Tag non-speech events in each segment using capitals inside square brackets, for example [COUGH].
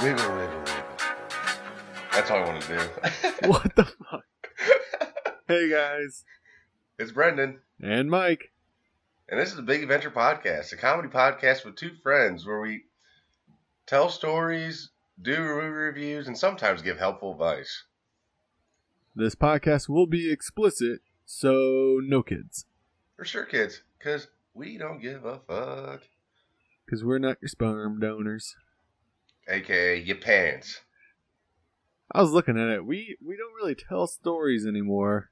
Wiggle, wiggle, wiggle. That's all I want to do. [LAUGHS] what the fuck? hey guys, it's Brendan, and Mike. and this is the Big Adventure Podcast, a comedy podcast with two friends where we tell stories, do movie reviews, and sometimes give helpful advice. This podcast will be explicit, so no kids, For sure, kids, because we don't give a fuck. because we're not your sperm donors. AKA your pants. I was looking at it. We we don't really tell stories anymore.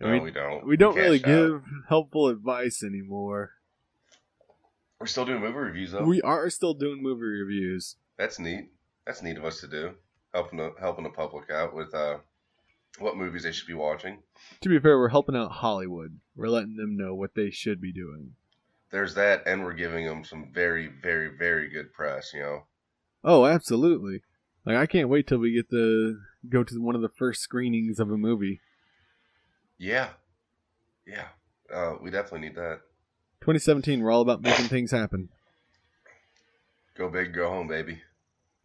No, we, we don't. we don't cash really give helpful advice anymore. We're still doing movie reviews, though. We are still doing movie reviews. That's neat. That's neat of us to do. Helping the helping the public out with uh, what movies they should be watching. To be fair, we're helping out Hollywood. We're letting them know what they should be doing. There's that, and we're giving them some very, very, very good press. You know. Oh, absolutely. Like I can't wait till we get to go to one of the first screenings of a movie. Yeah. Yeah. Uh, we definitely need that. 2017, we're all about making things happen. Go big, go home, baby.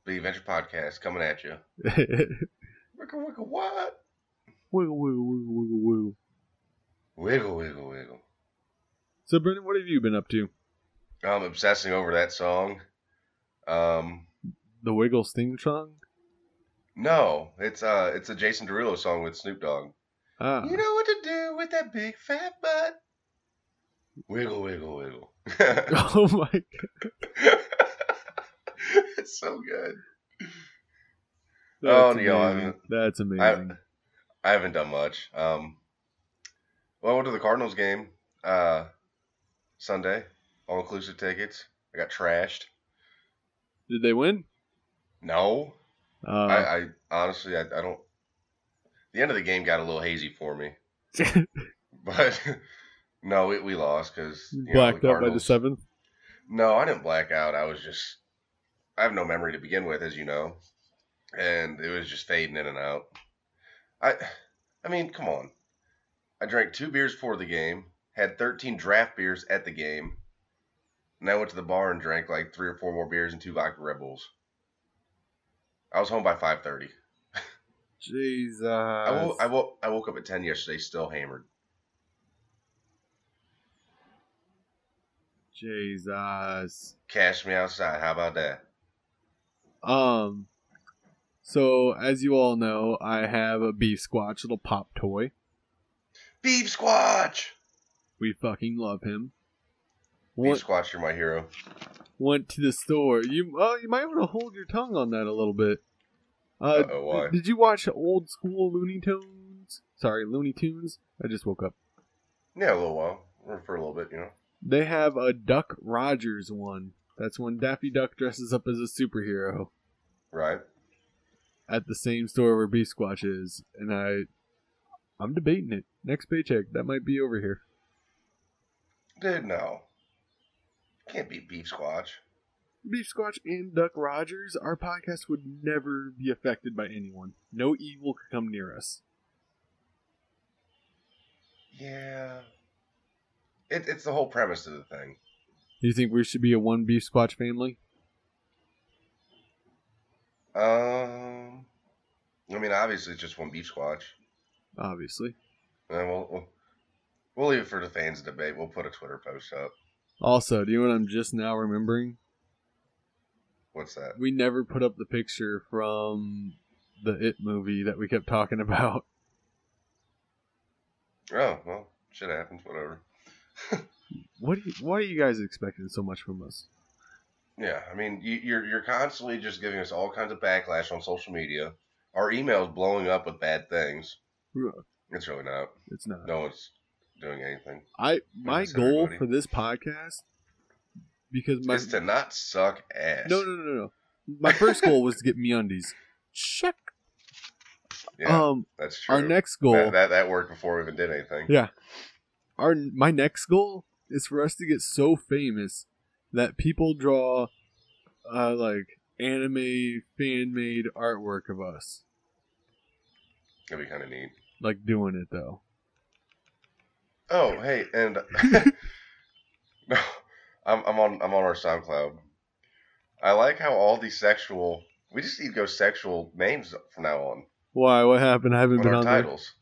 Big Adventure Podcast coming at you. [LAUGHS] Wiggle, wiggle, what? Wiggle, wiggle, wiggle, wiggle. Wiggle, wiggle, wiggle. So, Brendan, what have you been up to? I'm obsessing over that song. Um, The Wiggles theme song? no, it's uh, it's a Jason Derulo song with Snoop Dogg. Ah, You know what to do with that big fat butt. Wiggle, wiggle, wiggle. [LAUGHS] [LAUGHS] oh my! God. it's so good. That's Oh, amazing. mean, That's amazing. I haven't done much. Um, well, I went to the Cardinals game uh, Sunday, all inclusive tickets. I got trashed. Did they win? No, Uh, I, I honestly, I, I don't. The end of the game got a little hazy for me, [LAUGHS] but [LAUGHS] no, we, we lost because blacked out by the seventh. No, I didn't black out. I was just I have no memory to begin with, as you know. And it was just fading in and out. I I mean, come on. I drank two beers before the game, had 13 draft beers at the game, and I went to the bar and drank like three or four more beers and two vodka Red Bulls. I was home by 5:30. Jesus. I woke, I woke I woke up at 10 yesterday, still hammered. Jesus. Cash me outside. How about that? Um. So, as you all know, I have a beef squatch little pop toy. Beef Squatch. We fucking love him. Beef Went, Squatch, you're my hero. went to the store. You oh, you might want to hold your tongue on that a little bit. Uh, Uh-oh, why? Did you watch old school Looney Tunes? Sorry, Looney Tunes. I just woke up. Yeah, a little while. For a little bit, you know. They have a Duck Dodgers one. That's when Daffy Duck dresses up as a superhero Right. At the same store where Beef Squatch is, and I, I'm debating it. Next paycheck, that might be over here. Dude, no. Can't be beef squatch. Beef Squatch and Duck Dodgers, our podcast would never be affected by anyone. No evil could come near us. Yeah. It, it's the whole premise of the thing. Do you think we should be a one Beef Squatch family? Um, I mean, obviously it's just one beef squatch. Obviously. And we'll, we'll we'll leave it for the fans to debate. We'll put a Twitter post up. Also, do you know what I'm just now remembering? What's that? We never put up the picture from the It movie that we kept talking about. Oh well, shit happens. Whatever. [LAUGHS] What? Do you, why are you guys expecting so much from us? Yeah, I mean, you, you're you're constantly just giving us all kinds of backlash on social media. Our email's blowing up with bad things. It's really not. It's not. No one's doing anything. I my goal everybody. for this podcast because my is to not suck ass. no no no no no my first [LAUGHS] goal was to get me undies. Check. Yeah, um, that's true. our next goal. that, that that worked before we even did anything. Yeah. Our my next goal is for us to get so famous that people draw uh like anime fan made artwork of us. That'd be kind of neat. like doing it though. Oh, hey, and no, [LAUGHS] [LAUGHS] I'm I'm on I'm on our SoundCloud. I like how all these sexual. We just need to go sexual names from now on Why? What happened? I haven't on been our on titles.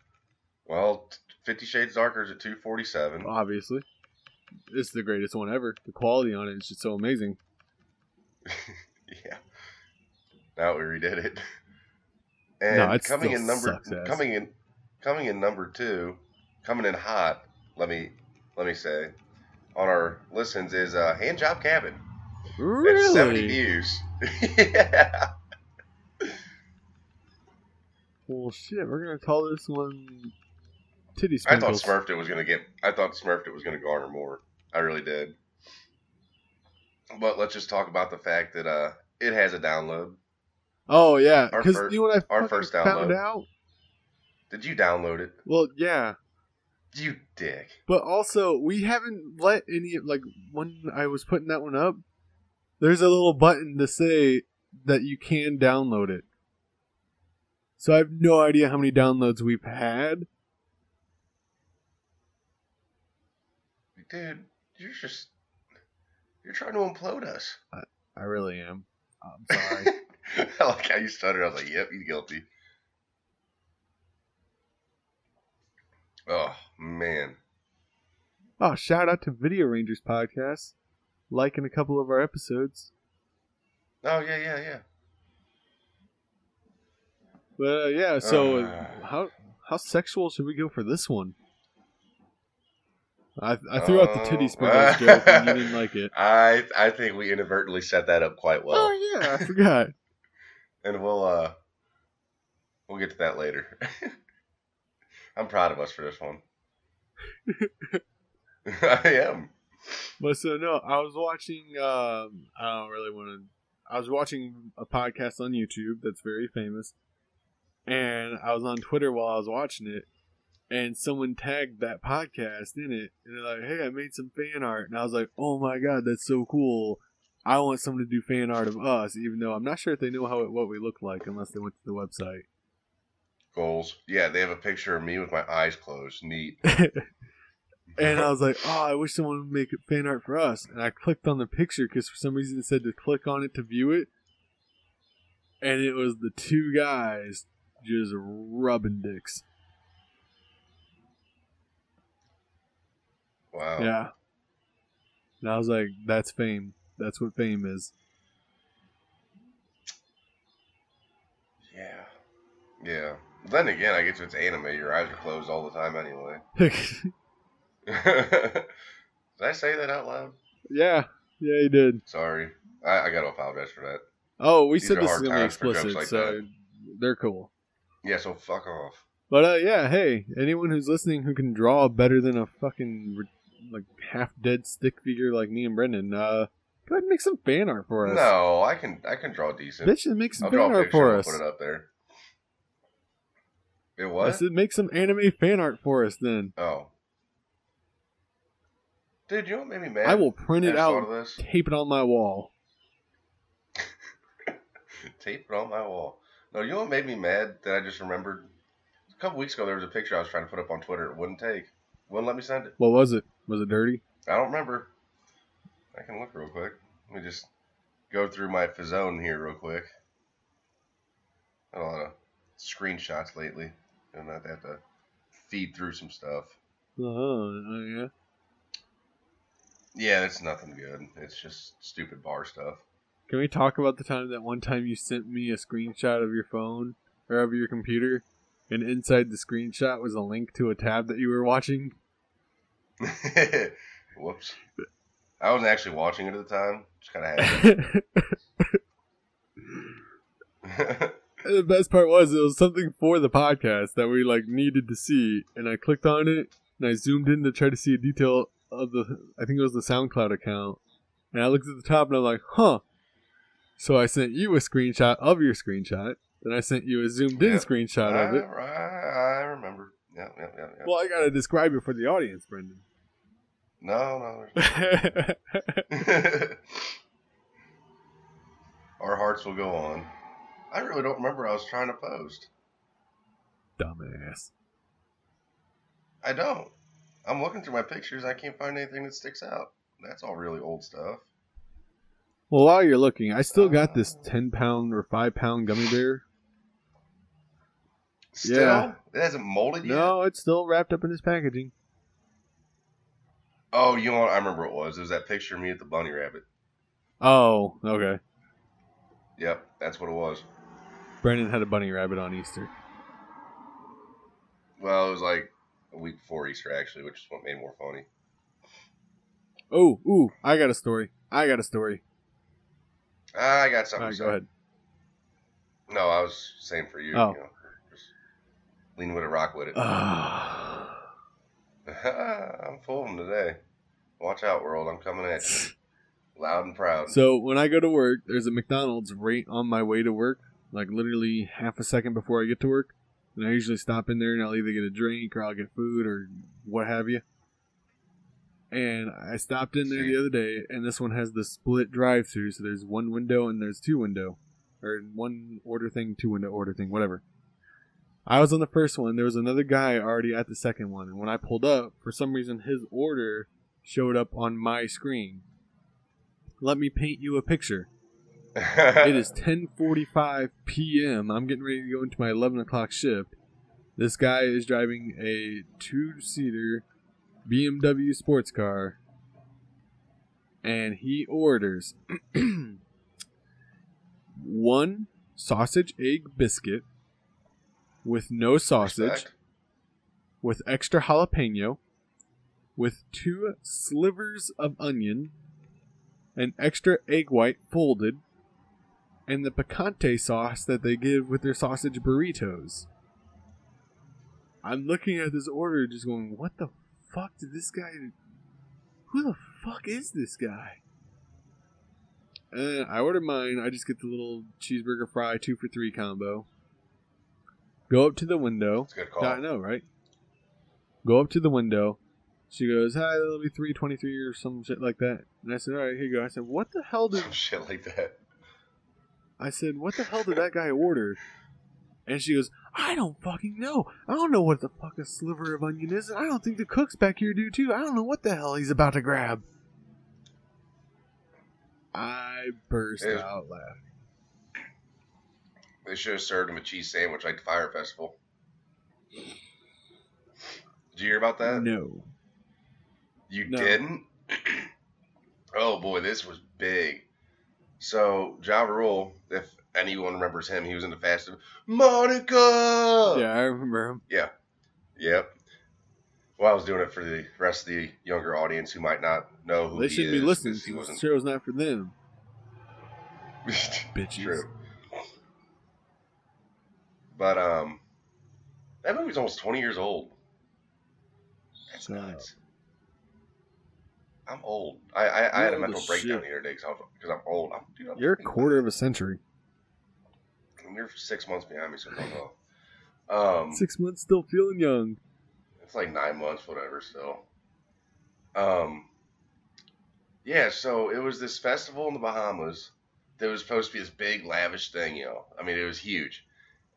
Well, Fifty Shades Darker is at two forty seven. there. Obviously, it's the greatest one ever. The quality on it is just so amazing. [LAUGHS] Yeah. Now we redid it. [LAUGHS] And No, coming in number coming in coming in number two, coming in hot. Let me let me say, on our listens is uh, Hand Job Cabin. It's seventy views. [LAUGHS] yeah. Well, shit. We're gonna call this one titty I thought sprinkles. Smurfed it was gonna get. I thought Smurfed it was gonna garner more. I really did. But let's just talk about the fact that uh, it has a download. Oh yeah, Our because you know what I our first found download. out. Did you download it? Well, yeah, You dick. but also we haven't let any like when I was putting that one up. There's a little button to say that you can download it. So I have no idea how many downloads we've had. Dude, you're just you're trying to implode us. I really am. I'm [LAUGHS] sorry. [LAUGHS] I like how you stuttered. I was like, "Yep, he's guilty." Oh man, oh, shout out to Video Rangers podcast, liking a couple of our episodes. oh yeah, yeah, yeah. But uh, yeah, so Uh. how how sexual should we go for this one? I I threw out the titty Oh. sprinkles joke and you didn't like it. [LAUGHS] I I think we inadvertently set that up quite well, oh yeah, I forgot. And we'll uh we'll get to that later. [LAUGHS] I'm proud of us for this one. [LAUGHS] I am. But so no, I was watching. Um, I don't really want to. I was watching a podcast on YouTube that's very famous, and I was on Twitter while I was watching it, and someone tagged that podcast in it, and they're like, "Hey, I made some fan art," and I was like, "Oh my god, that's so cool." I want someone to do fan art of us, even though I'm not sure if they know how it, what we look like unless they went to the website. Goals. Yeah, they have a picture of me with my eyes closed. Neat. [LAUGHS] And I was like, oh, I wish someone would make fan art for us. And I clicked on the picture because for some reason it said to click on it to view it. And it was the two guys just rubbing dicks. wow. Yeah. And I was like, that's fame. That's what fame is. Yeah. Yeah. Then again, I guess it's anime. Your eyes are closed all the time anyway. [LAUGHS] [LAUGHS] Did I say that out loud? yeah. Yeah, you did. Sorry. I, I got to apologize for that. Oh, we These said this is going to be explicit, like so that. they're cool. Yeah, so fuck off. But uh, yeah, hey, anyone who's listening who can draw better than a fucking like half dead stick figure like me and Brendan, uh, go ahead and make some fan art for us. No, I can I can draw decent. bitch, make some I'll fan art for us. put it up there. It I what? said make some anime fan art for us. Then Oh. Dude, you know what made me mad? I will print it out, thought of and this. tape it on my wall. [LAUGHS] Tape it on my wall. No, you know what made me mad that I just remembered? A couple weeks ago, there was a picture I was trying to put up on Twitter. It wouldn't take. Wouldn't let me send it. What was it? Was it dirty? I don't remember. I can look real quick. Let me just go through my Fizzone here real quick. Got a lot of screenshots lately, and I have to feed through some stuff. Uh-huh. Uh, yeah. Yeah, it's nothing good. It's just stupid bar stuff. Can we talk about the time that one time you sent me a screenshot of your phone or of your computer, and inside the screenshot was a link to a tab that you were watching? [LAUGHS] Whoops. I wasn't actually watching it at the time. Just kind of had [LAUGHS] the best part was it was something for the podcast that we like needed to see, and I clicked on it and I zoomed in to try to see a detail of the I think it was the SoundCloud account, and I looked at the top and I'm like, huh. So I sent you a screenshot of your screenshot. Then I sent you a zoomed in Yep. screenshot I, of it. I, I remember. Yeah, yeah, yeah, yeah. Well, I gotta describe it for the audience, Brendan. No, no. [LAUGHS] [LAUGHS] Our hearts will go on. I really don't remember I was trying to post. Dumbass. I don't. I'm looking through my pictures. I can't find anything that sticks out. That's all really old stuff. Well, while you're looking, I still got uh. this 10 pound or 5 pound gummy bear. Still, Yeah. it hasn't molded yet. No, it's still wrapped up in this packaging. Oh, you know what? I remember what it was. It was that picture of me at the bunny rabbit. Oh, okay. Yep, that's what it was. Brandon had a bunny rabbit on Easter. Well, it was like a week before Easter, actually, which is what made it more funny. Oh, ooh, I got a story. I got a story. Ah, I got something. right, go ahead. No, I was saying for you. Oh. You know, just lean with it, rock with it. [LAUGHS] I'm fooling today. Watch out, world. I'm coming at you. Loud and proud. so when I go to work, there's a McDonald's right on my way to work, like literally half a second before I get to work. And I usually stop in there and I'll either get a drink or I'll get food or what have you. And I stopped in there the other day, and this one has the split drive-through, so there's one window and there's two window, or one order thing, two window order thing, whatever. I was on the first one. There was another guy already at the second one, and when I pulled up, for some reason his order showed up on my screen. Let me paint you a picture. [LAUGHS] It is 10:45 p.m. I'm getting ready to go into my 11 o'clock shift. This guy is driving a two-seater BMW sports car, and he orders [CLEARS THROAT] one sausage egg biscuit with no sausage, Respect. with extra jalapeno, with two slivers of onion, an extra egg white folded, and the picante sauce that they give with their sausage burritos. I'm looking at this order just going, what the fuck did this guy. Who the fuck is this guy? And I order mine. I just get the little cheeseburger fry two for three combo. Go up to the window. It's a good call. I know, right? Go up to the window. She goes, "Hi, that'll be three twenty-three or some shit like that." And I said, "All right, here you go." I said, "What the hell did?" Some [LAUGHS] shit like that. I said, "What the hell did that guy order?" And she goes, "I don't fucking know. I don't know what the fuck a sliver of onion is. and I don't think the cooks back here do too. I don't know what the hell he's about to grab." I burst Yeah. out laughing. They should have served him a cheese sandwich like the Fyre Festival. Did you hear about that? No. You No. didn't? [CLEARS THROAT] oh boy, this was big. So Ja Rule, if anyone remembers him, he was in the Fast and Monica. Yeah, I remember him. Yeah, yep. Well, I was doing it for the rest of the younger audience who might not know who They he shouldn't is be listening. He wasn't. show's not for them, [LAUGHS] bitches. True. But um, that movie's almost twenty years old. That's nuts. I'm old. I I, I had a mental breakdown shit. the other day because I'm old. I'm, dude, I'm You're a quarter of a century. You're six months behind me, so don't know. Um, Six months, still feeling young. it's like nine months, whatever. Still. Um. Yeah, so it was this festival in the Bahamas that was supposed to be this big, lavish thing. You know, I mean, it was huge.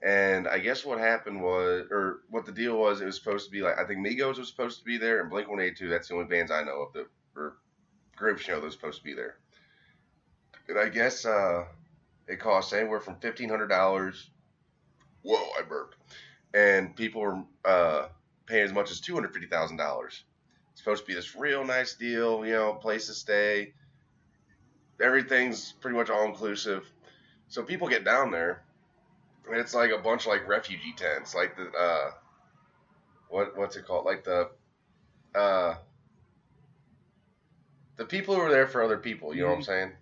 And I guess what happened was, or what the deal was, it was supposed to be like I think Migos was supposed to be there, and Blink One Eighty Two. That's the only bands I know of that or groups you know that was supposed to be there. And I guess uh, it cost anywhere from fifteen hundred dollars. Whoa, I burped. And people were uh, paying as much as two hundred fifty thousand dollars. It's supposed to be this real nice deal, you know, place to stay. Everything's pretty much all inclusive. So people get down there, and it's like a bunch of like refugee tents, like the uh, what what's it called? Like the uh, the people who are there for other people. You know what I'm saying?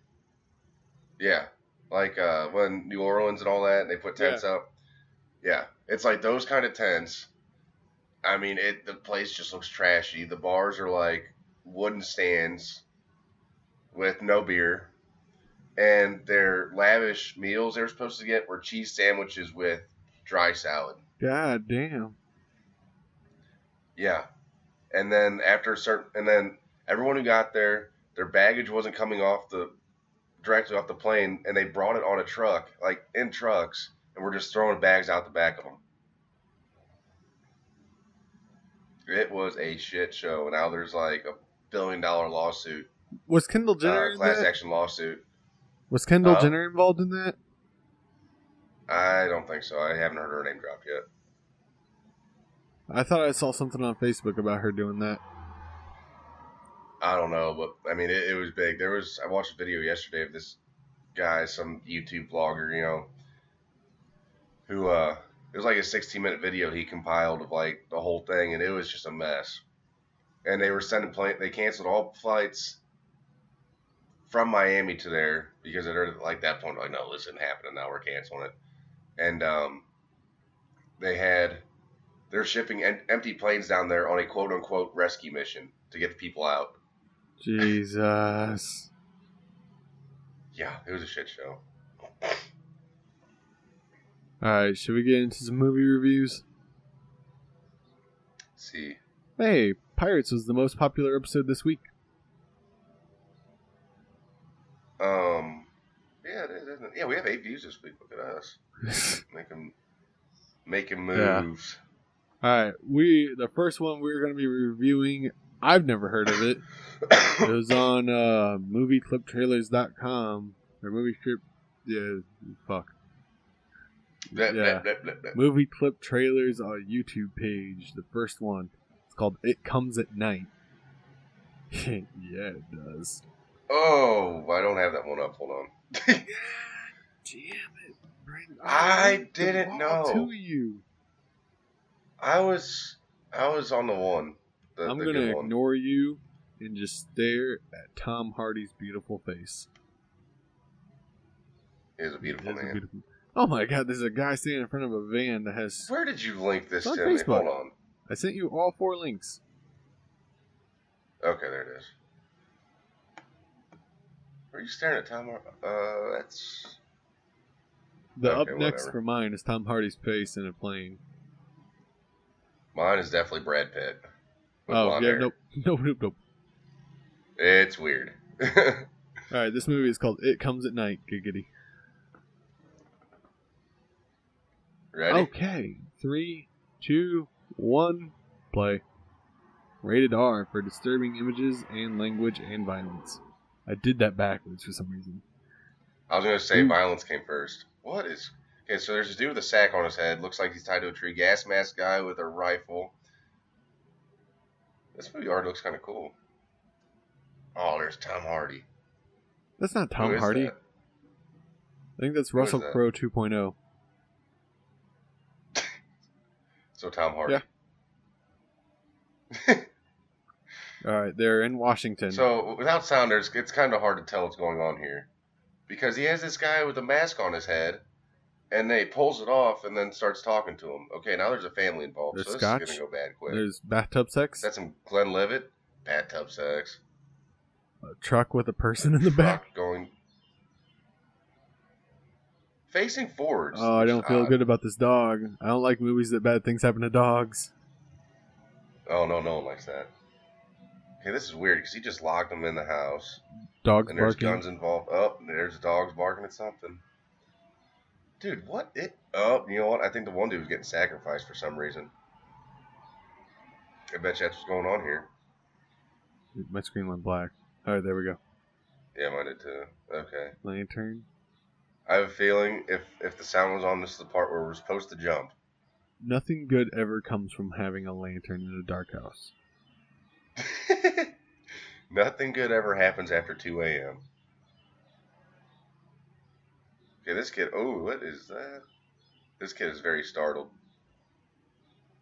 Yeah, like uh, when New Orleans and all that, and they put tents up. Yeah, it's like those kind of tents. I mean, it the place just looks trashy. The bars are like wooden stands with no beer, and their lavish meals they were supposed to get were cheese sandwiches with dry salad. God damn. Yeah, and then after a certain, and then everyone who got there, their baggage wasn't coming off the directly off the plane, and they brought it on a truck, like in trucks, and we're just throwing bags out the back of them. It was a shit show. Now there's like a billion dollar lawsuit, Was Kendall Jenner uh, class action lawsuit. Was Kendall Uh, Jenner involved in that? I don't think so. I haven't heard her name dropped yet. I thought I saw something on Facebook about her doing that. I don't know, but I mean, it, it was big. There was I watched a video yesterday of this guy, some YouTube vlogger, you know, who uh, it was like a 16 minute video he compiled of like the whole thing, and it was just a mess. And they were sending plane, they canceled all flights from Miami to there because at like that point like, no, this isn't happening. Now we're canceling it, and um, they had they're shipping en- empty planes down there on a quote unquote rescue mission to get the people out. Jesus. [LAUGHS] Yeah, it was a shit show. Alright, should we get into some movie reviews? Let's see. Hey, Pirates was the most popular episode this week. Um, yeah, it is, isn't it? yeah, we have eight views this week. Look at us [LAUGHS] making making Yeah. moves. Alright, we the first one we're gonna be reviewing I've never heard of it. [COUGHS] It was on uh moviecliptrailers.com or movie clip yeah fuck. Blah, blah, Yeah. blah, blah, blah. Movie clip trailers on YouTube page. The first one. It's called It Comes at Night. [LAUGHS] yeah, it does. Oh, I don't have that one up. Hold on. [LAUGHS] Damn it, Brandon. I the didn't know. To you. I was I was on the one. The, I'm the gonna good one. ignore you and just stare at Tom Hardy's beautiful face. He is a beautiful It's a beautiful- Oh my god, there's a guy standing in front of a van that has. Where did you link this to? Facebook. Hold on. I sent you all four links. Okay, there it is. Are you staring at Tom? Uh, that's The Okay, up next whatever. for mine is Tom Hardy's face in a plane. mine. Is definitely Brad Pitt. Oh yeah, hair. nope, [LAUGHS] nope, nope, nope. It's weird. [LAUGHS] All right, this movie is called It Comes at Night. Giggity. Ready? Okay, three, two, one, play. Rated R for disturbing images and language and violence. I did that backwards for some reason. I was gonna say Ooh. violence came first. What is? Okay, so there's this dude with a sack on his head. Looks like he's tied to a tree. Gas mask guy with a rifle. This movie art looks kind of cool. Oh, there's Tom Hardy. That's not Tom Hardy. that? I think that's Who Russell that? Crowe oh. 2.0. [LAUGHS] So Tom Hardy. [LAUGHS] All right, they're in Washington. So without sounders, it's kind of hard to tell what's going on here, because he has this guy with a mask on his head, and they pulls it off and then starts talking to him. Okay, now there's a family involved, There's so this scotch. is gonna go bad quick. There's bathtub sex, That's some Glenlivet, bathtub sex, a truck with a person in the back. going facing forwards. Oh, I don't feel odd. good about this dog. I don't like movies that bad things happen to dogs. Oh no, no one likes that. Okay, this is weird because he just locked them in the house, Dogs and there's barking. guns involved. Oh, there's dogs barking at something. Dude, what it? Oh, you know what? I think the one dude was getting sacrificed for some reason. I bet you that's what's going on here. My screen went black. All right, there we go. Yeah, mine did too. Okay. Lantern. I have a feeling if if the sound was on, this is the part where we're supposed to jump. Nothing good ever comes from having a lantern in a dark house. [LAUGHS] Nothing good ever happens after 2 a.m. Okay, this kid. Oh, what is that? This kid is very startled.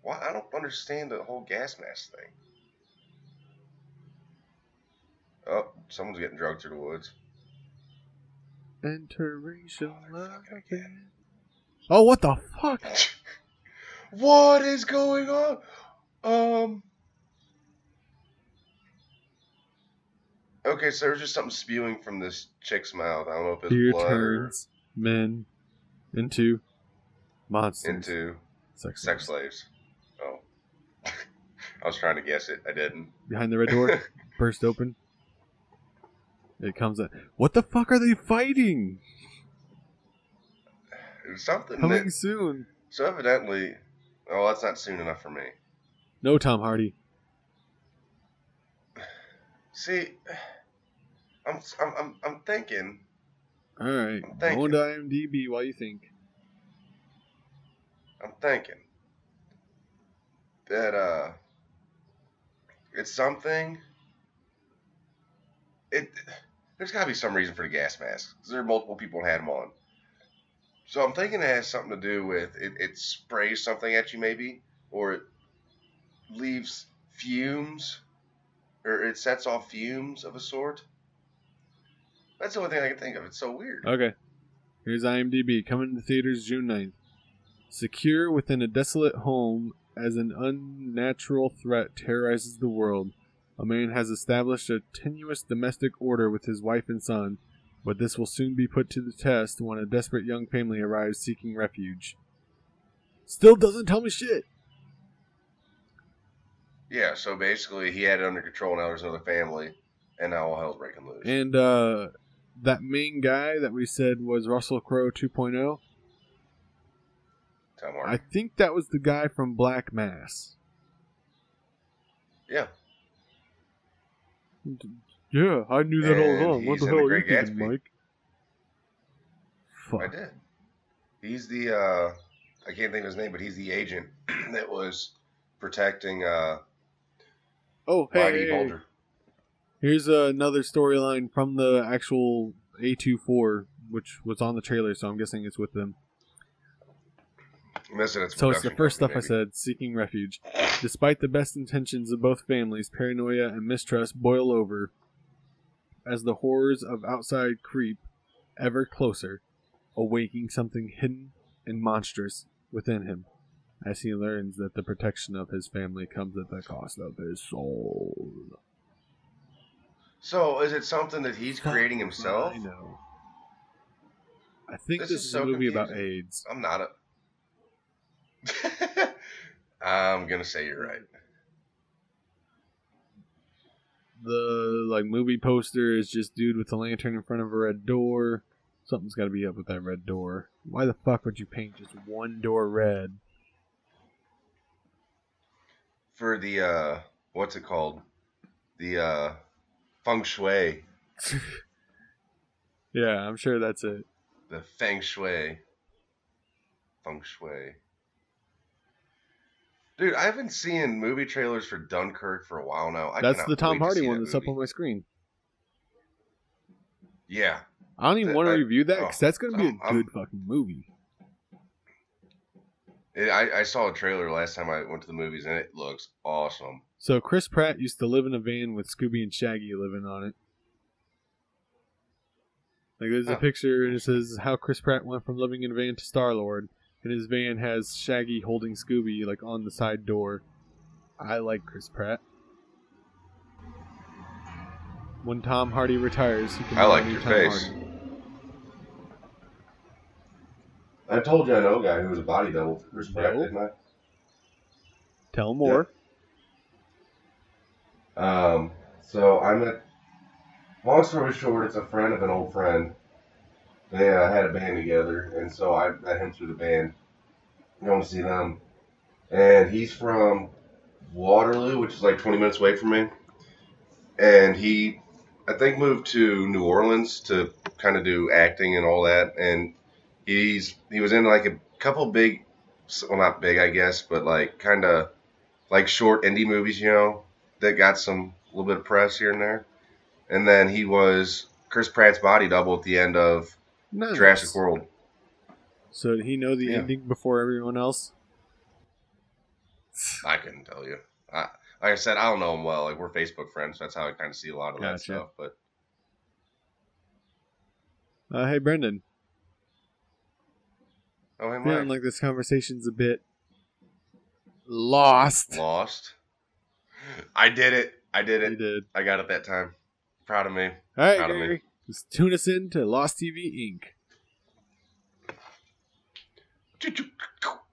Why? I don't understand the whole gas mask thing. Oh, someone's getting drugged through the woods. Interracial Oh, love. again. Oh, what the fuck? [LAUGHS] what is going on? Um. Okay, so there's just something spewing from this chick's mouth. I don't know if it's Deer blood or turns men into monsters. into sex, sex slaves. Oh. [LAUGHS] I was trying to guess it. I didn't. Behind the red door, [LAUGHS] burst open. It comes out. What the fuck are they fighting? Something Coming that, soon. so evidently, oh, that's not soon enough for me. No Tom Hardy. See, I'm I'm I'm, I'm thinking. All right. I'm thinking. To IMDb while you think. I'm thinking that uh, it's something. It there's got to be some reason for the gas mask because there are multiple people that had them on. So I'm thinking it has something to do with it. It sprays something at you maybe, or it leaves fumes, or it sets off fumes of a sort. That's the only thing I can think of. It's so weird. Okay. Here's IMDb. Coming to theaters June 9th. Secure within a desolate home as an unnatural threat terrorizes the world, a man has established a tenuous domestic order with his wife and son, but this will soon be put to the test when a desperate young family arrives seeking refuge. Still doesn't tell me shit. Yeah, so basically he had it under control. Now there's another family, and now all hell's breaking loose. And uh that main guy that we said was Russell Crowe 2.0, Tom I think that was the guy from Black Mass. Yeah, Yeah, I knew that all And along. What the hell are you thinking, Gatsby. Mike? Fuck. I did. He's the uh, I can't think of his name, but he's the agent [CLEARS THROAT] that was protecting uh, Oh, hey, hey. Here's another storyline from the actual A24, which was on the trailer, so I'm guessing it's with them. I'm its So it's the first stuff company, I said seeking refuge. Despite the best intentions of both families, paranoia and mistrust boil over as the horrors of outside creep ever closer, awaking something hidden and monstrous within him as he learns that the protection of his family comes at the cost of his soul. So is it something that he's creating himself? I know. I think This this, is is so a movie about. AIDS. I'm not a. [LAUGHS] I'm gonna say you're right. The like movie poster is just dude with a lantern in front of a red door. Something's got to be up with that red door. Why the fuck would you paint just one door red? For the uh, what's it called? The uh, feng shui, [LAUGHS] Yeah, I'm sure that's it. the feng shui, feng shui. Dude, I've been seeing movie trailers for Dunkirk for a while now. I that's the Tom wait to Hardy one that that's up on my screen. Yeah, I don't even That- want to I- review that oh, because that's gonna be a I'm- I'm- good fucking movie. It- I, I saw a trailer last time I went to the movies, and it looks awesome. So Chris Pratt used to live in a van with Scooby and Shaggy living on it. Like there's a Huh. picture and it says how Chris Pratt went from living in a van to Star Lord, and his van has Shaggy holding Scooby like on the side door. I like Chris Pratt. When Tom Hardy retires, he can I like your Tom face. Hardy. I told you I know a guy who was a body double for Chris Pratt, No. didn't I? Tell more. Um, so I met. Long story short, it's a friend of an old friend. They uh, had a band together, and so I met him through the band. Going to see them, and he's from Waterloo, which is like 20 minutes away from me. And he, I think, moved to New Orleans to kind of do acting and all that. And he's he was in like a couple big, well, not big, I guess, but like kind of like short indie movies, you know, that got some a little bit of press here and there. And then he was Chris Pratt's body double at the end of Nice. Jurassic World. So did he know the Yeah. ending before everyone else? I couldn't tell you. I, like I said, I don't know him well. Like we're Facebook friends, so that's how I kind of see a lot of that stuff. But Uh, hey Brendan, oh, hey, feeling like this conversation's a bit lost. lost. I did it. I did You it. did. I got it that time. Proud of me. All right, Proud of me. Just tune us in to Lost TV Inc.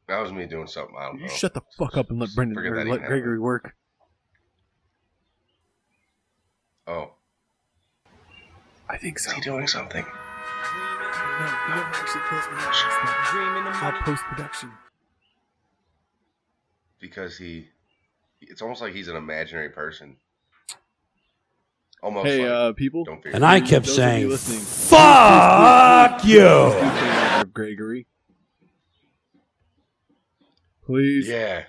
That was me doing something. I don't You know. shut the fuck up and let Brendan or let even Gregory work. Oh, I think so. is he doing something? No, whoever actually kills me post production. Because he It's almost like he's an imaginary person. Almost. Hey, like, uh, people. don't fear. And I kept Those of you saying, listening, fuck Please you. do favor of Gregory. Please. Yeah.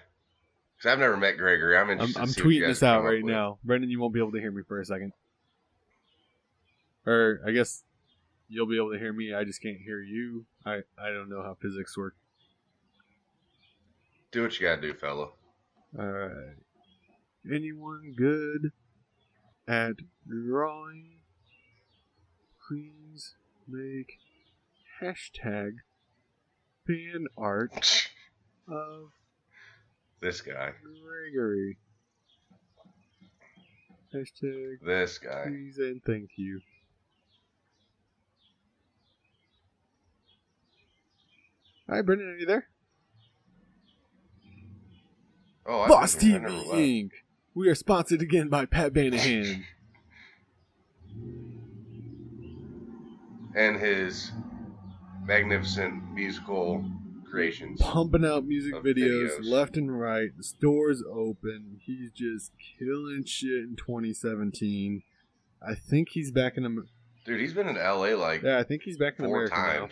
Because I've never met Gregory. I'm I'm, interested. I'm to see what you tweeting guys this out right with. now. Brendan, you won't be able to hear me for a second. Or I guess you'll be able to hear me. I just can't hear you. I, I don't know how physics work. Do what you gotta do, fella. Alright. Anyone good at drawing? Please make hashtag fan art [LAUGHS] of this guy. Gregory. Hashtag This guy. please and thank you. Hi, Brendan, are you there? Oh, Boss TV. Inc. We are sponsored again by Pat Banahan. And his magnificent musical creations. Pumping out music videos, videos. left and right. The store's open. He's just killing shit in 2017. I think he's back in Am- Dude, he's been in LA like Yeah, I think he's back in four America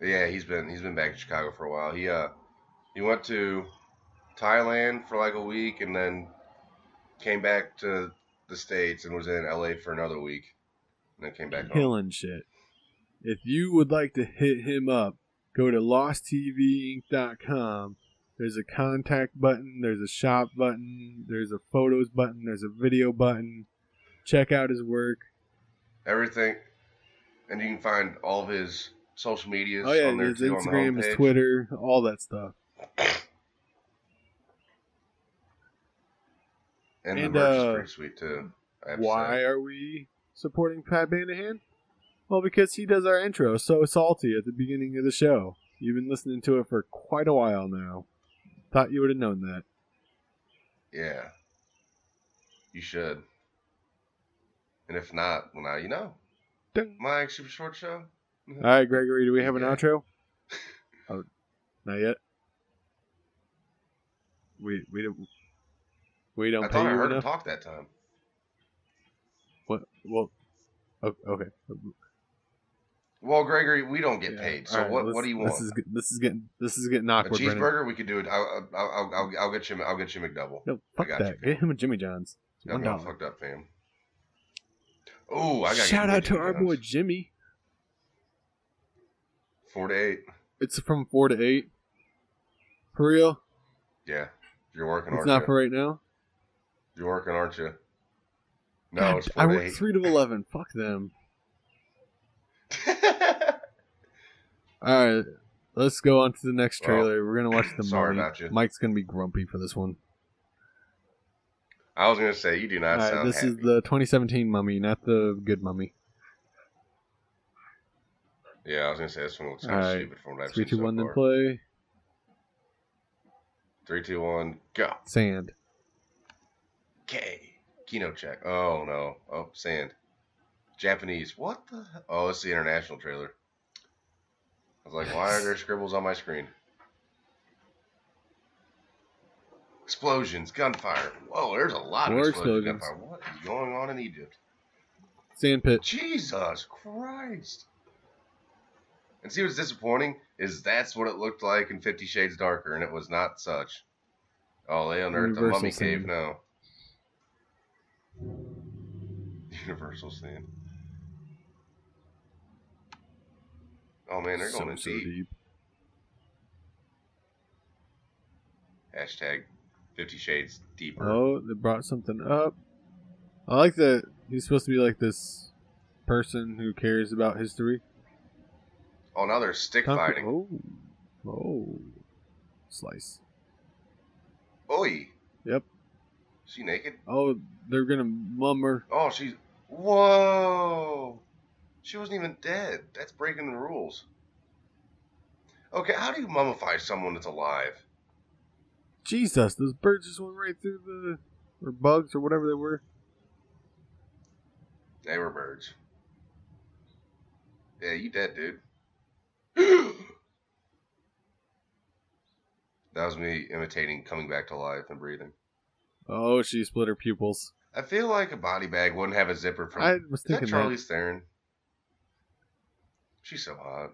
now. Yeah, he's been he's been back in Chicago for a while. He uh he went to Thailand for like a week and then came back to the States and was in LA for another week. And then came back home. killing shit. If you would like to hit him up, go to lostTVinc.com. There's a contact button, there's a shop button, there's a photos button, there's a video button. Check out his work. Everything and you can find all of his social medias Oh yeah, on there his too Instagram, his. Twitter, all that stuff. And, And, the merch uh, is pretty sweet too. I have to Why are we supporting Pat Banahan? Well, because he does our intro so salty at the beginning of the show. You've been listening to it for quite a while now. Thought you would have known that. Yeah. You should. And if not, well now you know. Ding. My super short show. All right, Gregory, do we have an Yeah. outro? [LAUGHS] Oh, not yet. We we don't we don't I pay thought I you heard him talk that time. What? Well, okay. Well, Gregory, we don't get Yeah. paid. So right, what? What do you want? This is get- this is getting this is getting a awkward. Brennan. cheeseburger? We could do it. I'll, I'll, I'll, I'll, I'll get you. I'll get you McDouble. No, fuck got that. you. Get him a Jimmy John's. It's I'm one fucked up, fam. Oh, I got Shout out to our boy Jimmy. Four to eight. It's from four to eight. For real? Yeah, you're working, It's aren't not you? for right now. You're working, aren't you? No, God, it's I work three to [LAUGHS] eleven. Fuck them. [LAUGHS] All right, let's go on to the next Well, trailer. We're gonna watch the [CLEARS THROAT] sorry Mummy. about you. Mike's gonna be grumpy for this one. I was gonna say you do not right, sound this happy. is the 2017 Mummy, not the good Mummy. Yeah, I was gonna say this one looks kind of right. stupid from what I've Three, seen two, so one, then play. Three, two, one, go. Sand. K. KinoCheck. Oh no. Oh, sand. Japanese. What the? Oh, it's the international trailer. I was like, why are there [LAUGHS] scribbles on my screen? Explosions, gunfire. Whoa, there's a lot More of explosions, explosions. gunfire. What is going on in Egypt? Sand pit. Jesus Christ. And see what's disappointing is that's what it looked like in Fifty Shades Darker, and it was not such. Oh, they unearthed the Universal mummy cave now. [LAUGHS] Universal scene. Oh man, they're going So, in so deep. deep. Hashtag Fifty Shades Deeper. Oh, they brought something up. I like that he's supposed to be like this person who cares about history. Oh, now they're stick fighting. Oh, oh, slice. Oi. Yep. Is she naked? Oh, they're gonna mum her. Oh, she's. Whoa! She wasn't even dead. That's breaking the rules. Okay, how do you mummify someone that's alive? Jesus, those birds just went right through the or bugs or whatever they were. They were birds. Yeah, you dead, dude. [GASPS] That was me imitating coming back to life and breathing. Oh, she split her pupils. I feel like a body bag wouldn't have a zipper from. I was Is that thinking that. Charlie Theron? She's so hot.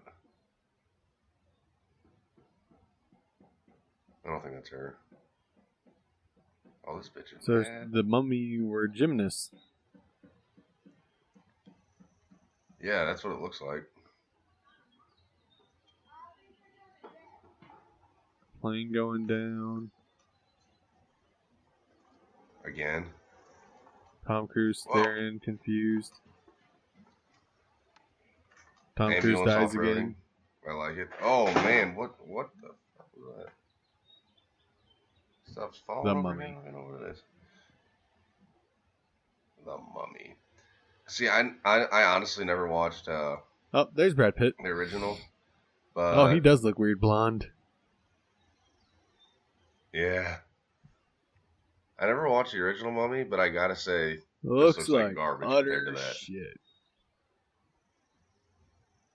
I don't think that's her. Oh, this bitch is So bad. the mummy were gymnasts. Yeah, that's what it looks like. Plane going down. Again. Tom Cruise Whoa. staring, confused. Tom Cruise dies off-roading. again. I like it. Oh man, what what the fuck was that? Stuff's falling The over Mummy. again? I don't know what it is. The Mummy. See, I, I I honestly never watched uh, Oh, there's Brad Pitt. the original, but oh, he does look weird blonde. Yeah. I never watched the original Mummy, but I gotta say, Looks, looks like like, garbage utter compared to that. shit.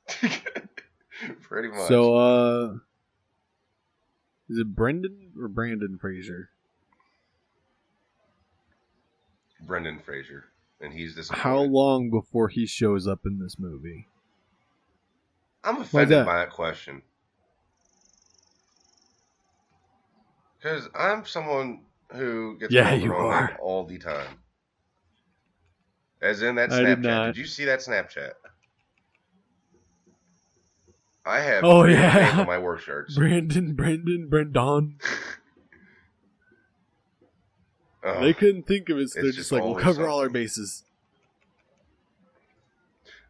[LAUGHS] pretty much. So, uh, is it Brendan or Brandon Fraser? Brendan Fraser, and he's this. How long before he shows up in this movie? I'm offended that? by that question. Because I'm someone who gets Yeah, you on are. all the time. As in that I Snapchat. did Did, you see that Snapchat? I have Oh yeah. my work shirts. [LAUGHS] Brandon, Brandon, Brendan. [LAUGHS] Ugh. They couldn't think of it, so they're just just like, we'll cover all our bases.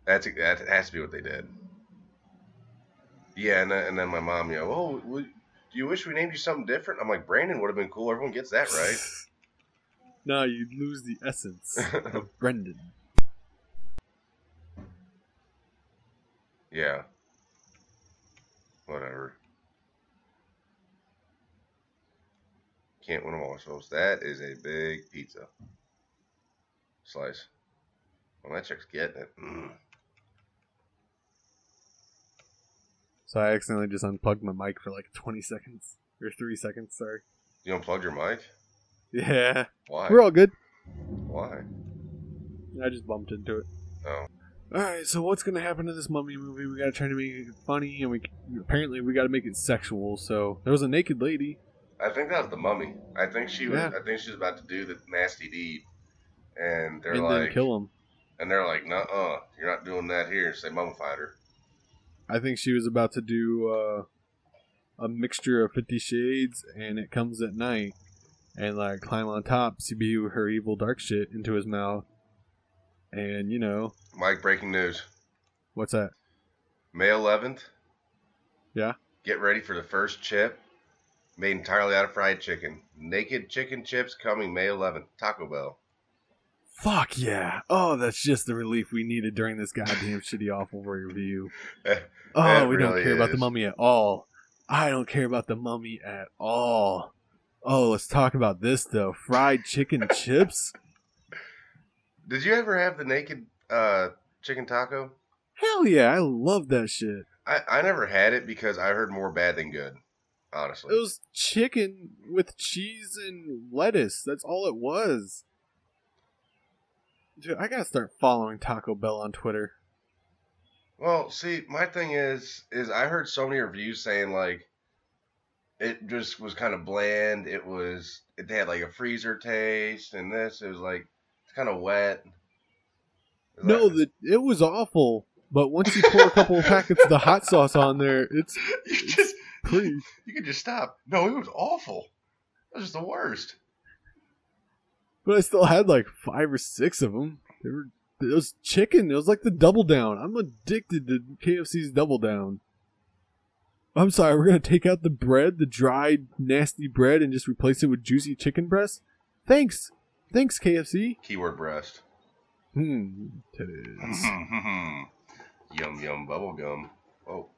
That's that has to be what they did. Yeah, and then, and then my mom, you know, oh, do you wish we named you something different? I'm like, Brandon would have been cool. Everyone gets that right. [LAUGHS] no, you'd lose the essence of [LAUGHS] Brendan. Yeah. Whatever. Can't win them all. So that is a big pizza. Slice. Well, that chick's getting it. Mm. So I accidentally just unplugged my mic for like 20 seconds. Or 3 seconds, sorry. You unplugged your mic? Yeah. Why? We're all good. Why? I just bumped into it. Oh. Alright, so what's gonna happen to this mummy movie? We gotta try to make it funny, and we apparently we gotta make it sexual. So there was a naked lady. I think that was the mummy. I think she was. Yeah. I think she was about to do the nasty deed, and they're and like, kill him. and they're like, "Nuh, uh, you're not doing that here." So they mummified her. I think she was about to do uh, a mixture of Fifty Shades and It Comes at Night, and like climb on top, spew her evil dark shit into his mouth, and you know Mike, breaking news: what's that? May 11th. Yeah. Get ready for the first chip made entirely out of fried chicken. Naked chicken chips coming May 11th. Taco Bell. Fuck yeah! Oh, that's just the relief we needed during this goddamn shitty awful review. [LAUGHS] Oh, we don't really care about the mummy at all. I don't care about the mummy at all. Oh, let's talk about this though. Fried chicken [LAUGHS] chips? Did you ever have the naked uh, chicken taco? Hell yeah, I love that shit. I, I never had it because I heard more bad than good. Honestly. It was chicken with cheese and lettuce. That's all it was. Dude, I gotta start following Taco Bell on Twitter. Well, see, my thing is, is I heard so many reviews saying like, it just was kind of bland. It was, it had like a freezer taste, and this it was like, it's kind of wet. Is No, that- the, it was awful. But once you pour a couple of packets of the hot sauce on there, it's [LAUGHS] you just, pretty. [LAUGHS] you could just stop. No, it was awful. It was just the worst. But I still had like five or six of them. They were, it was chicken. It was like the double down. I'm addicted to KFC's double down. I'm sorry, we're gonna take out the bread, the dried, nasty bread, and just replace it with juicy chicken breast. Thanks, thanks KFC. Keyword breast. Hmm, titties. [LAUGHS] yum yum bubble gum. Oh,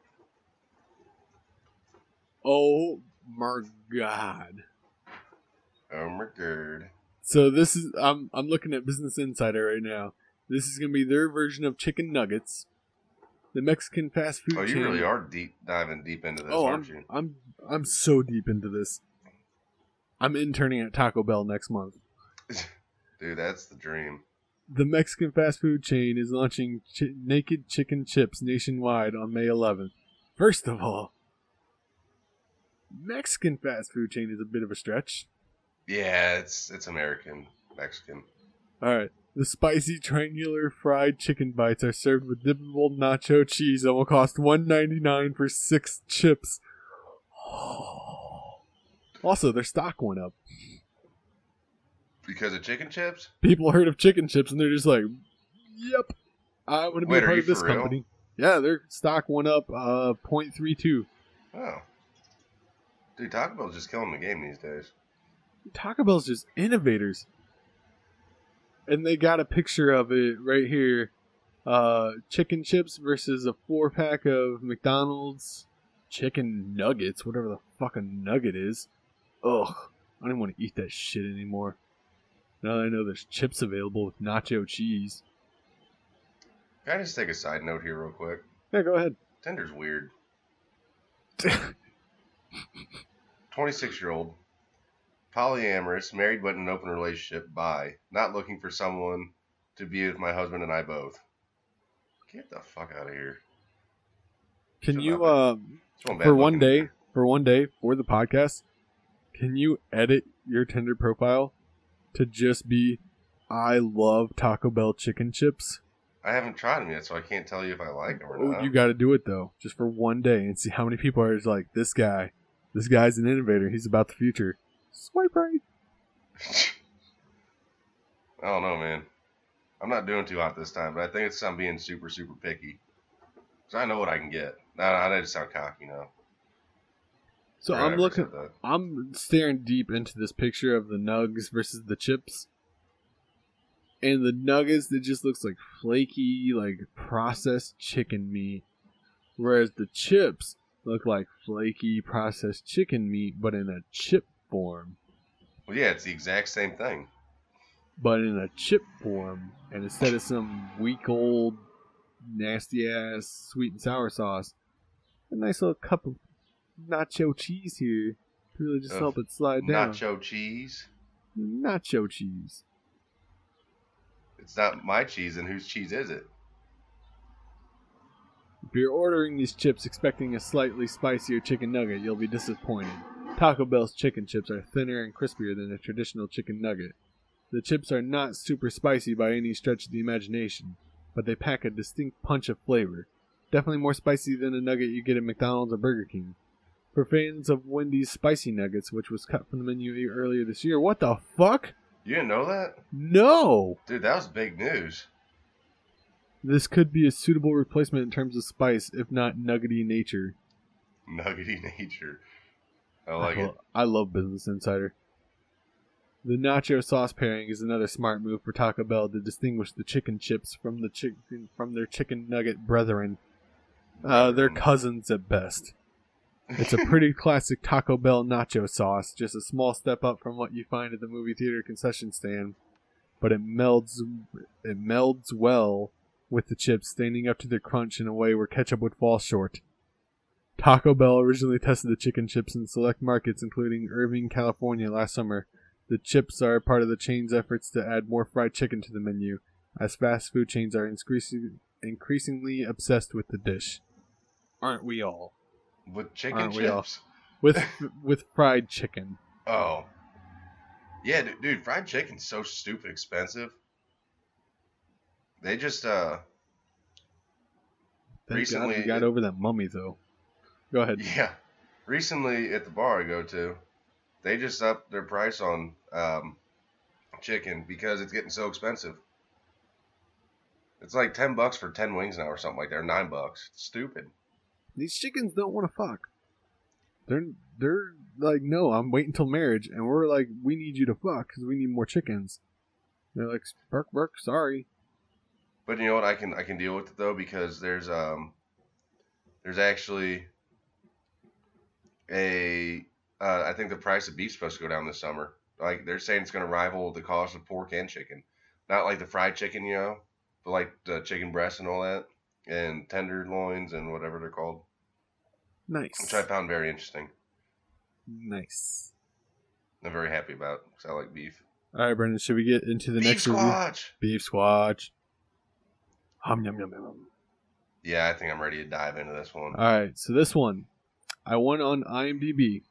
Oh my god. oh my god. So this is I'm I'm looking at Business Insider right now. This is gonna be their version of chicken nuggets. The Mexican fast food Oh, you chain. really are deep diving deep into this, oh, aren't I'm, you? I'm I'm so deep into this. I'm interning at Taco Bell next month. [LAUGHS] Dude, that's the dream. The Mexican fast food chain is launching chi- naked chicken chips nationwide on May 11th. First of all, Mexican fast food chain is a bit of a stretch. Yeah, it's it's American, Mexican. All right. The spicy triangular fried chicken bites are served with dippable nacho cheese and will cost $1.99 for six chips. [SIGHS] Also, their stock went up. Because of chicken chips? People heard of chicken chips and they're just like, "Yep, I want to be Wait, a part of this real? company." Yeah, their stock went up uh 0.32. Oh. Dude, Taco Bell's just killing the game these days. Taco Bell's just innovators. And they got a picture of it right here. Uh, chicken chips versus a four pack of McDonald's chicken nuggets, whatever the fuck a nugget is. Ugh, I don't want to eat that shit anymore. Now that I know there's chips available with nacho cheese. Can I just take a side note here real quick? Yeah, go ahead. Tinder's weird. [LAUGHS] 26 year old, polyamorous, married but in an open relationship, bi, not looking for someone to be with my husband and I both. Get the fuck out of here. Can Shut you, up. uh, It's one bad for one day, for one day for the podcast, can you edit your Tinder profile to just be I love Taco Bell chicken chips? I haven't tried them yet, so I can't tell you if I like them or Oh, not. you got to do it though, just for one day, and see how many people are just like this guy. This guy's an innovator. He's about the future. Swipe right. I don't know, man. I'm not doing too hot this time, but I think it's I'm being super, super picky. Because I know what I can get. Nah, nah, I just sound cocky now. So I'm looking. I'm staring deep into this picture of the nugs versus the chips. And the nuggets, it just looks like flaky, like processed chicken meat. Whereas the chips look like flaky, processed chicken meat, but in a chip form. Well, yeah, it's the exact same thing. But in a chip form. And instead of some week old, nasty ass sweet and sour sauce, a nice little cup of nacho cheese here to really just Ugh. help it slide down. Nacho cheese. nacho cheese. It's not my cheese, and whose cheese is it? If you're ordering these chips expecting a slightly spicier chicken nugget, you'll be disappointed. Taco Bell's chicken chips are thinner and crispier than a traditional chicken nugget. The chips are not super spicy by any stretch of the imagination, but they pack a distinct punch of flavor. Definitely more spicy than a nugget you get at McDonald's or Burger King. For fans of Wendy's spicy nuggets, which was cut from the menu earlier this year, what the fuck? You didn't know that? No! Dude, that was big news. This could be a suitable replacement in terms of spice, if not nuggety nature. [LAUGHS] Nuggety nature. I like I, it. I love Business Insider. The nacho sauce pairing is another smart move for Taco Bell to distinguish the chicken chips from the chicken from their chicken nugget brethren. Uh, they're cousins at best. [LAUGHS] It's a pretty classic Taco Bell nacho sauce, just a small step up from what you find at the movie theater concession stand, but it melds it melds well with the chips, standing up to their crunch in a way where ketchup would fall short. Taco Bell originally tested the chicken chips in select markets, including Irvine, California, last summer. The chips are part of the chain's efforts to add more fried chicken to the menu, as fast food chains are increasing, increasingly obsessed with the dish. Aren't we all? With chicken Aren't we all? chips. With with fried chicken. Oh. Yeah, dude, dude, fried chicken's so stupid expensive. They just, uh, Thank Recently, God we got over that mummy, though. Go ahead. [LAUGHS] yeah. Recently, at the bar I go to, they just upped their price on um, chicken because it's getting so expensive. It's like 10 bucks for 10 wings now or something like that, or 9 bucks. It's stupid. These chickens don't want to fuck. They're they're like, no, I'm waiting till marriage, and we're like, we need you to fuck because we need more chickens. They're like, bark, bark, sorry. But you know what? I can I can deal with it though because there's um there's actually a uh, I think the price of beef's supposed to go down this summer. Like they're saying it's going to rival the cost of pork and chicken. Not like the fried chicken, you know, but like the chicken breast and all that. and tenderloins and whatever they're called, Nice. which I found very interesting. Nice. I'm very happy about because I like beef. All right, Brendan. Should we get into the beef next review? squatch. Beef squatch. Hum yum yum yum. Yeah, I think I'm ready to dive into this one. All right, so this one, I went on IMDb.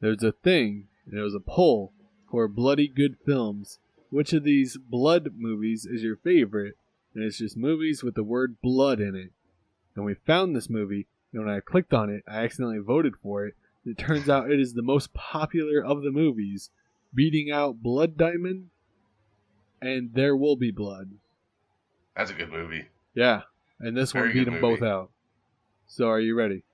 There's a thing. There was a poll for bloody good films. Which of these blood movies is your favorite? And it's just movies with the word blood in it. And we found this movie, and when I clicked on it, I accidentally voted for it. It turns out it is the most popular of the movies, beating out Blood Diamond and There Will Be Blood. That's a good movie. Yeah, and this one beat them both out. So, are you ready?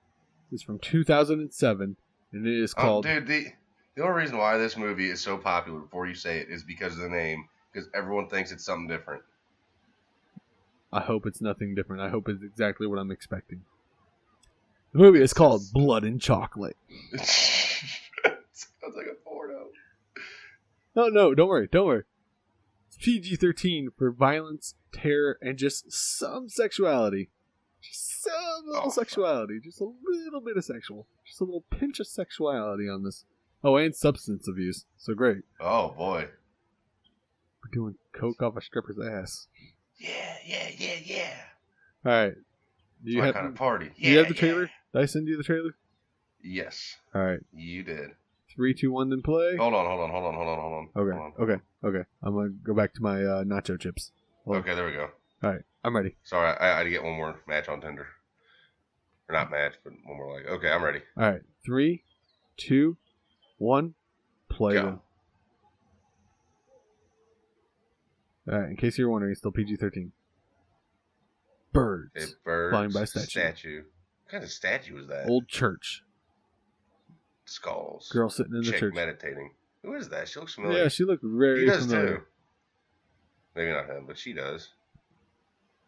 It's from 2007, and it is Oh, called. dude, the the only reason why this movie is so popular before you say it is because of the name. Because everyone thinks it's something different. I hope it's nothing different. I hope it's exactly what I'm expecting. The movie is called Blood and Chocolate. [LAUGHS] Sounds like a porno. No, no, don't worry, don't worry. It's PG-13 for violence, terror, and just some sexuality. Just some little Oh, sexuality, just a little bit of sexual, just a little pinch of sexuality on this. Oh, and substance abuse. So great. Oh boy. We're doing coke off a stripper's ass. Yeah, yeah, yeah, yeah. All right. Do you my have kind of party. do Yeah, you have the yeah. trailer? Did I send you the trailer? Yes, All right. you did. Three, two, one, then play. Hold on, hold on, hold on, hold on, hold on. Okay. Hold on. Okay. Okay. I'm gonna go back to my uh, nacho chips. Hold on. Okay, there we go. All right. I'm ready. Sorry, I, I had to get one more match on Tinder. Or not match, but one more like. Okay, I'm ready. All right. Three, two, one, play. Go. All right. In case you're wondering, it's still PG-13. Birds. It birds. Flying by statue. Statue. What kind of statue is that? Old church. skulls. Girl sitting in the Chick church. meditating. Who is that? She looks familiar. Yeah, she looked very he does familiar. too. Maybe not him, but she does.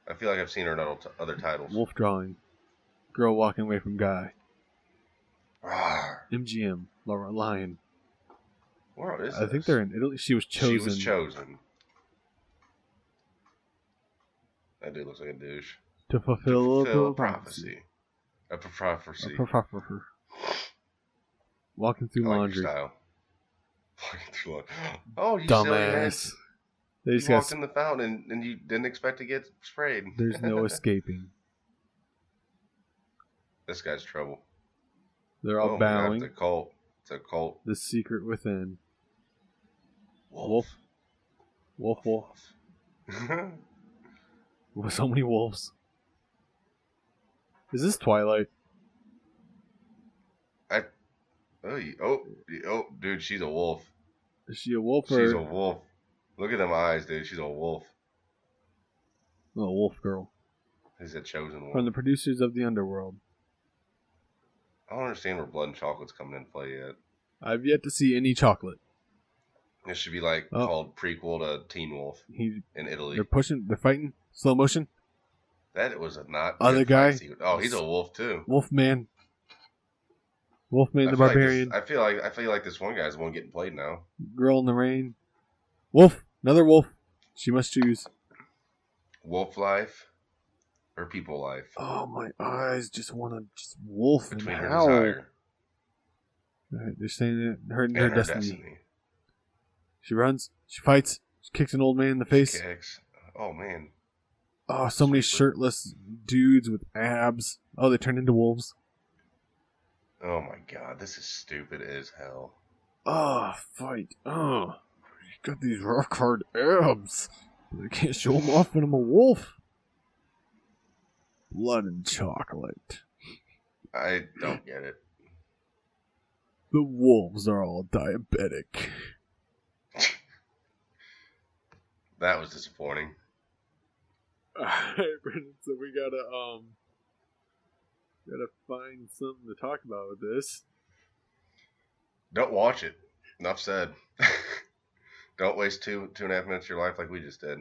I feel like I've seen her in other, titles. Wolf drawing. Girl walking away from guy. Rawr. MGM. Laura Lion. Where is I think they're in Italy. She was chosen. She was chosen. That dude looks like a douche. to fulfill, a Fulfill a prophecy. A prophecy. A prophecy. Walking through like laundry. [LAUGHS] Walking through laundry. Oh, you. Dumbass. They You just got, walked in the fountain and, you didn't expect to get sprayed. there's no [LAUGHS] escaping. this guy's trouble. They're oh all oh, my God, bowing. It's a cult. It's a cult. The secret within. Wolf. Wolf, wolf. [LAUGHS] With so many wolves. Is this Twilight? I. oh, oh, oh, dude, she's a wolf. Is she a wolf or She's a wolf. Look at them eyes, dude. She's a wolf. Oh, a wolf girl? He's a chosen wolf. From the producers of the Underworld. I don't understand where blood and chocolate's coming into play yet. I've yet to see any chocolate. This should be like Oh. called prequel to Teen Wolf He, in Italy. they're pushing. They're fighting. Slow motion. That was a not Other guy? sequence. Oh, he's a wolf too. Wolfman. Wolfman I the feel like this- barbarian. I feel like I feel like this one guy's the one getting played now. Girl in the rain. Wolf. Another wolf. She must choose. Wolf life or people life Oh my eyes! Just want to just wolf between her howl. desire Alright, they're saying that her and her, her destiny. destiny. She runs. She fights. She kicks an old man in the face. Oh man, Oh, so many shirtless dudes with abs. Oh, they turn into wolves. oh my god, this is stupid as hell. Oh, fight. Oh, got these rock hard abs. I can't show them off when I'm a wolf. Blood and chocolate. I don't get it. The wolves are all diabetic. That was disappointing. [LAUGHS] Alright, Brendan, so we gotta, um, gotta find something to talk about with this. Don't watch it. Enough said. Don't waste two two and a half minutes of your life like we just did.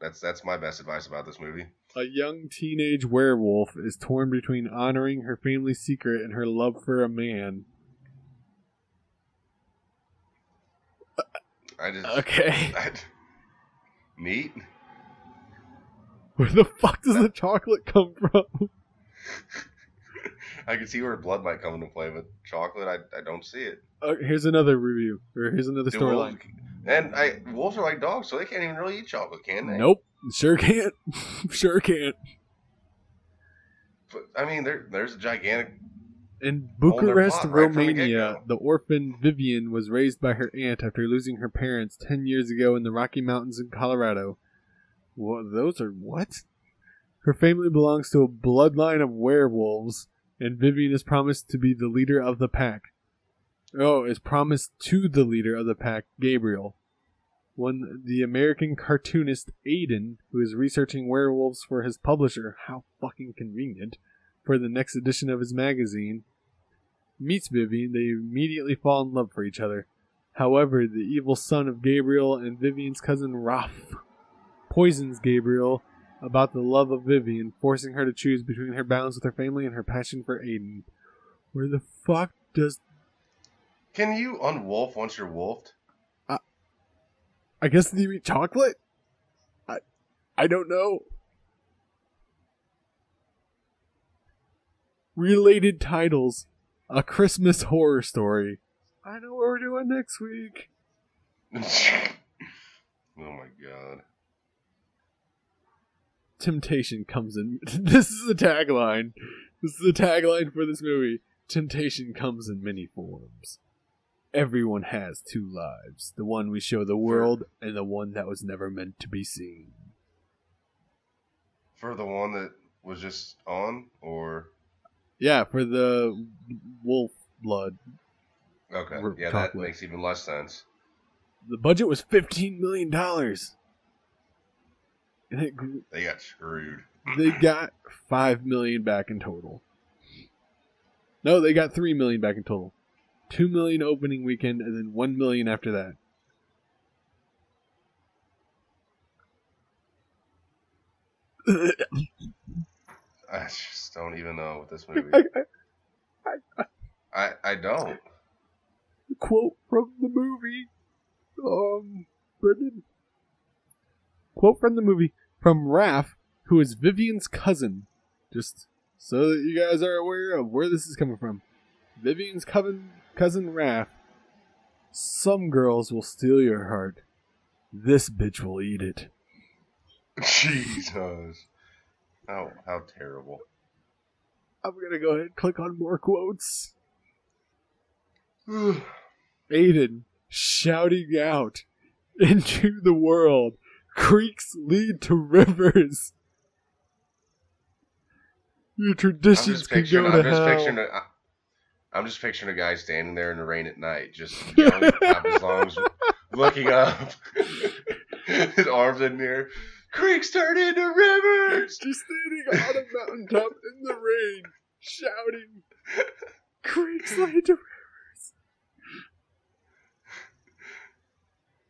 That's that's my best advice about this movie. A young teenage werewolf is torn between honoring her family secret and her love for a man. I just Okay. [LAUGHS] I, neat. Where the fuck does the chocolate come from? [LAUGHS] I can see where blood might come into play, but chocolate, I, I don't see it. Uh, here's another review, or here's another storyline. And I wolves are like dogs, so they can't even really eat chocolate, can they? Nope, sure can't. [LAUGHS] sure can't. But, I mean, there there's a gigantic. In Bucharest, right the Romania, the orphan Vivian was raised by her aunt after losing her parents 10 years ago in the Rocky Mountains in Colorado. What, those are what? Her family belongs to a bloodline of werewolves, and Vivian is promised to be the leader of the pack. Oh, is promised to the leader of the pack, Gabriel. When the American cartoonist Aiden, who is researching werewolves for his publisher, how fucking convenient, for the next edition of his magazine, meets Vivian, they immediately fall in love for each other. However, the evil son of Gabriel and Vivian's cousin Ralph poisons Gabriel about the love of Vivian, forcing her to choose between her balance with her family and her passion for Aiden. Where the fuck does Can you unwolf once you're wolfed? Uh, I guess you eat chocolate? I I don't know. Related titles. A Christmas horror story. I know what we're doing next week. [LAUGHS] oh my god. Temptation comes in. [LAUGHS] This is the tagline. This is the tagline for this movie. Temptation comes in many forms. Everyone has two lives the one we show the world, and the one that was never meant to be seen. For the one that was just on, or Yeah, for the wolf blood. okay, yeah, that makes even less sense. The budget was $15 million. And it grew, They got screwed. they [CLEARS THROAT] got 5 million back in total. No, they got 3 million back in total. 2 million opening weekend, and then 1 million after that. I just don't even know what this [LAUGHS] movie. I- I I don't. quote from the movie. Um, Brendan. Quote from the movie from Raph, who is Vivian's cousin. Just so that you guys are aware of where this is coming from. Vivian's cousin, cousin Raph. Some girls will steal your heart. This bitch will eat it. Jesus. How how terrible. I'm gonna go ahead and click on more quotes. Aiden shouting out into the world. Creeks lead to rivers. Your I'm traditions just can go to I'm hell. I'm just picturing a guy standing there in the rain at night, just [LAUGHS] yelling top his lungs, looking up, [LAUGHS] his arms in the air. Creeks turn into rivers. Just standing on a mountaintop in the rain, shouting, "Creeks lead to rivers."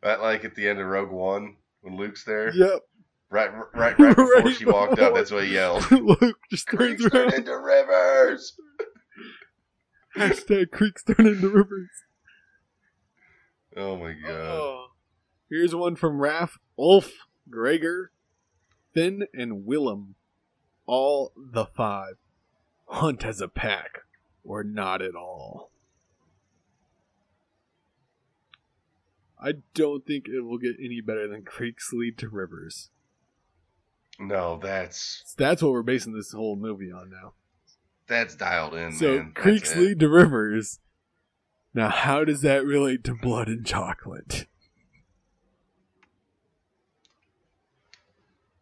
That like at the end of Rogue One when Luke's there, Yep. right, right, right before [LAUGHS] Right she walked up. That's what he yelled. Luke just turns Creeks turn into rivers. Hashtag creeks turn into rivers. Oh my god. Oh. Here's one from Raph, Ulf, Gregor, Finn, and Willem. All the five. Hunt as a pack, or not at all. I don't think it will get any better than Creeks Lead to Rivers. No, that's that's what we're basing this whole movie on now. That's dialed in, so man. That's Creeks it. Lead to Rivers. Now, how does that relate to blood and chocolate?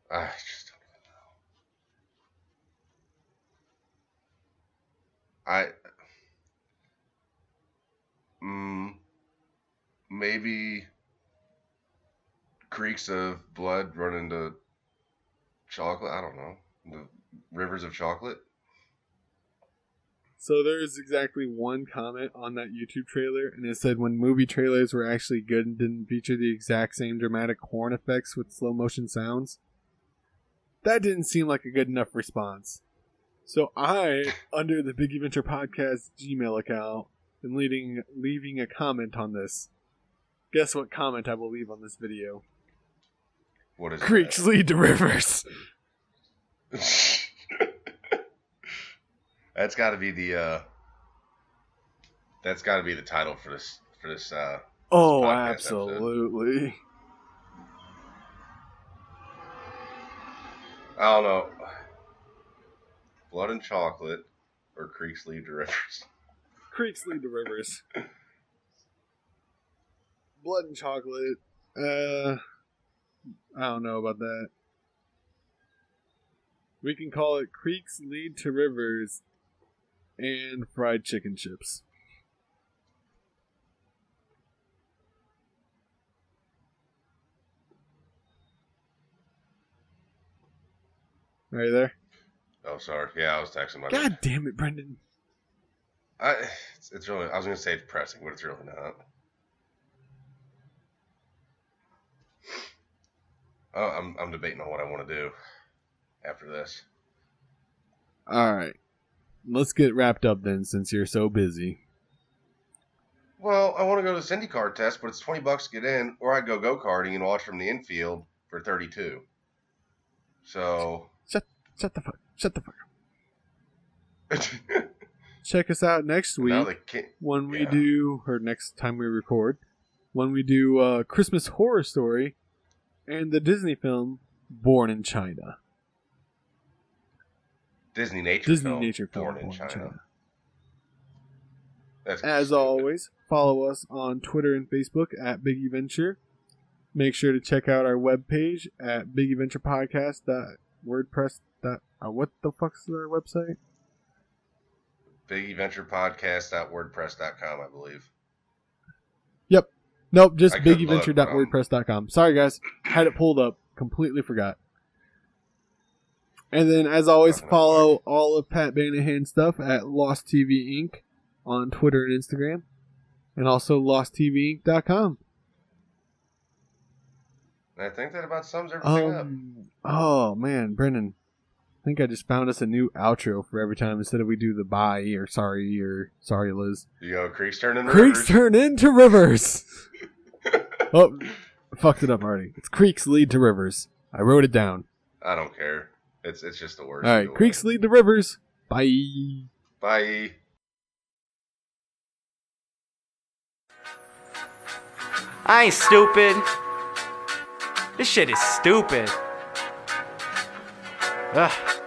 I just don't even know. I. Mm, maybe creeks of blood run into chocolate. I don't know. The rivers of chocolate. So there is exactly one comment on that YouTube trailer, and it said when movie trailers were actually good and didn't feature the exact same dramatic horn effects with slow motion sounds. That didn't seem like a good enough response. So I, under the Big Adventure Podcast Gmail account, am leading, leaving a comment on this. Guess what comment I will leave on this video? What is it? Creeks that? lead to rivers. [LAUGHS] that's got to be the uh that's got to be the title for this for this uh Oh, podcast episode. absolutely. I don't know. Blood and chocolate or creeks lead to rivers. Creeks lead to rivers. Blood and chocolate. Uh, I don't know about that. We can call it creeks lead to rivers and fried chicken chips. Are you there? Oh, sorry. Yeah, I was texting my. God damn it, Brendan. I, it's, it's really. I was gonna say depressing, but it's really not. Oh, I'm I'm debating on what I want to do after this. All right. Let's get wrapped up then since you're so busy. Well, I want to go to the IndyCar test, but it's twenty bucks to get in, or I go go karting and watch from the infield for thirty two. So Shut the fuck. Shut the fuck. up. [LAUGHS] Check us out next week now they can't. when we yeah. do, or next time we record, when we do uh, Christmas Horror Story and the Disney film Born in China. Disney nature Disney film, nature film born in China. That's As stupid. always, follow us on Twitter and Facebook at Biggie Venture. Make sure to check out our webpage at big adventure biggieventurepodcast.wordpress. Uh, what the fuck's our website? BiggieVenturePodcast.wordpress.com, I believe. Yep. Nope, just look, biggieventure.wordpress.com. Sorry, guys. Had it pulled up. Completely forgot. And then, as always, follow all of Pat Banahan's stuff at Lost TV Inc. on Twitter and Instagram. And also losttvinc.com. I think that about sums everything up. Um, oh, man, Brendan. I think I just found us a new outro for every time instead of we do the bye or sorry or sorry, Liz. You go, creeks turn into Creeks rivers. turn into rivers. [LAUGHS] oh, I fucked it up already. It's creeks lead to rivers. I wrote it down. I don't care. It's it's just the worst. All right, creeks lead to rivers. Bye. Bye. I ain't stupid. This shit is stupid. Ugh.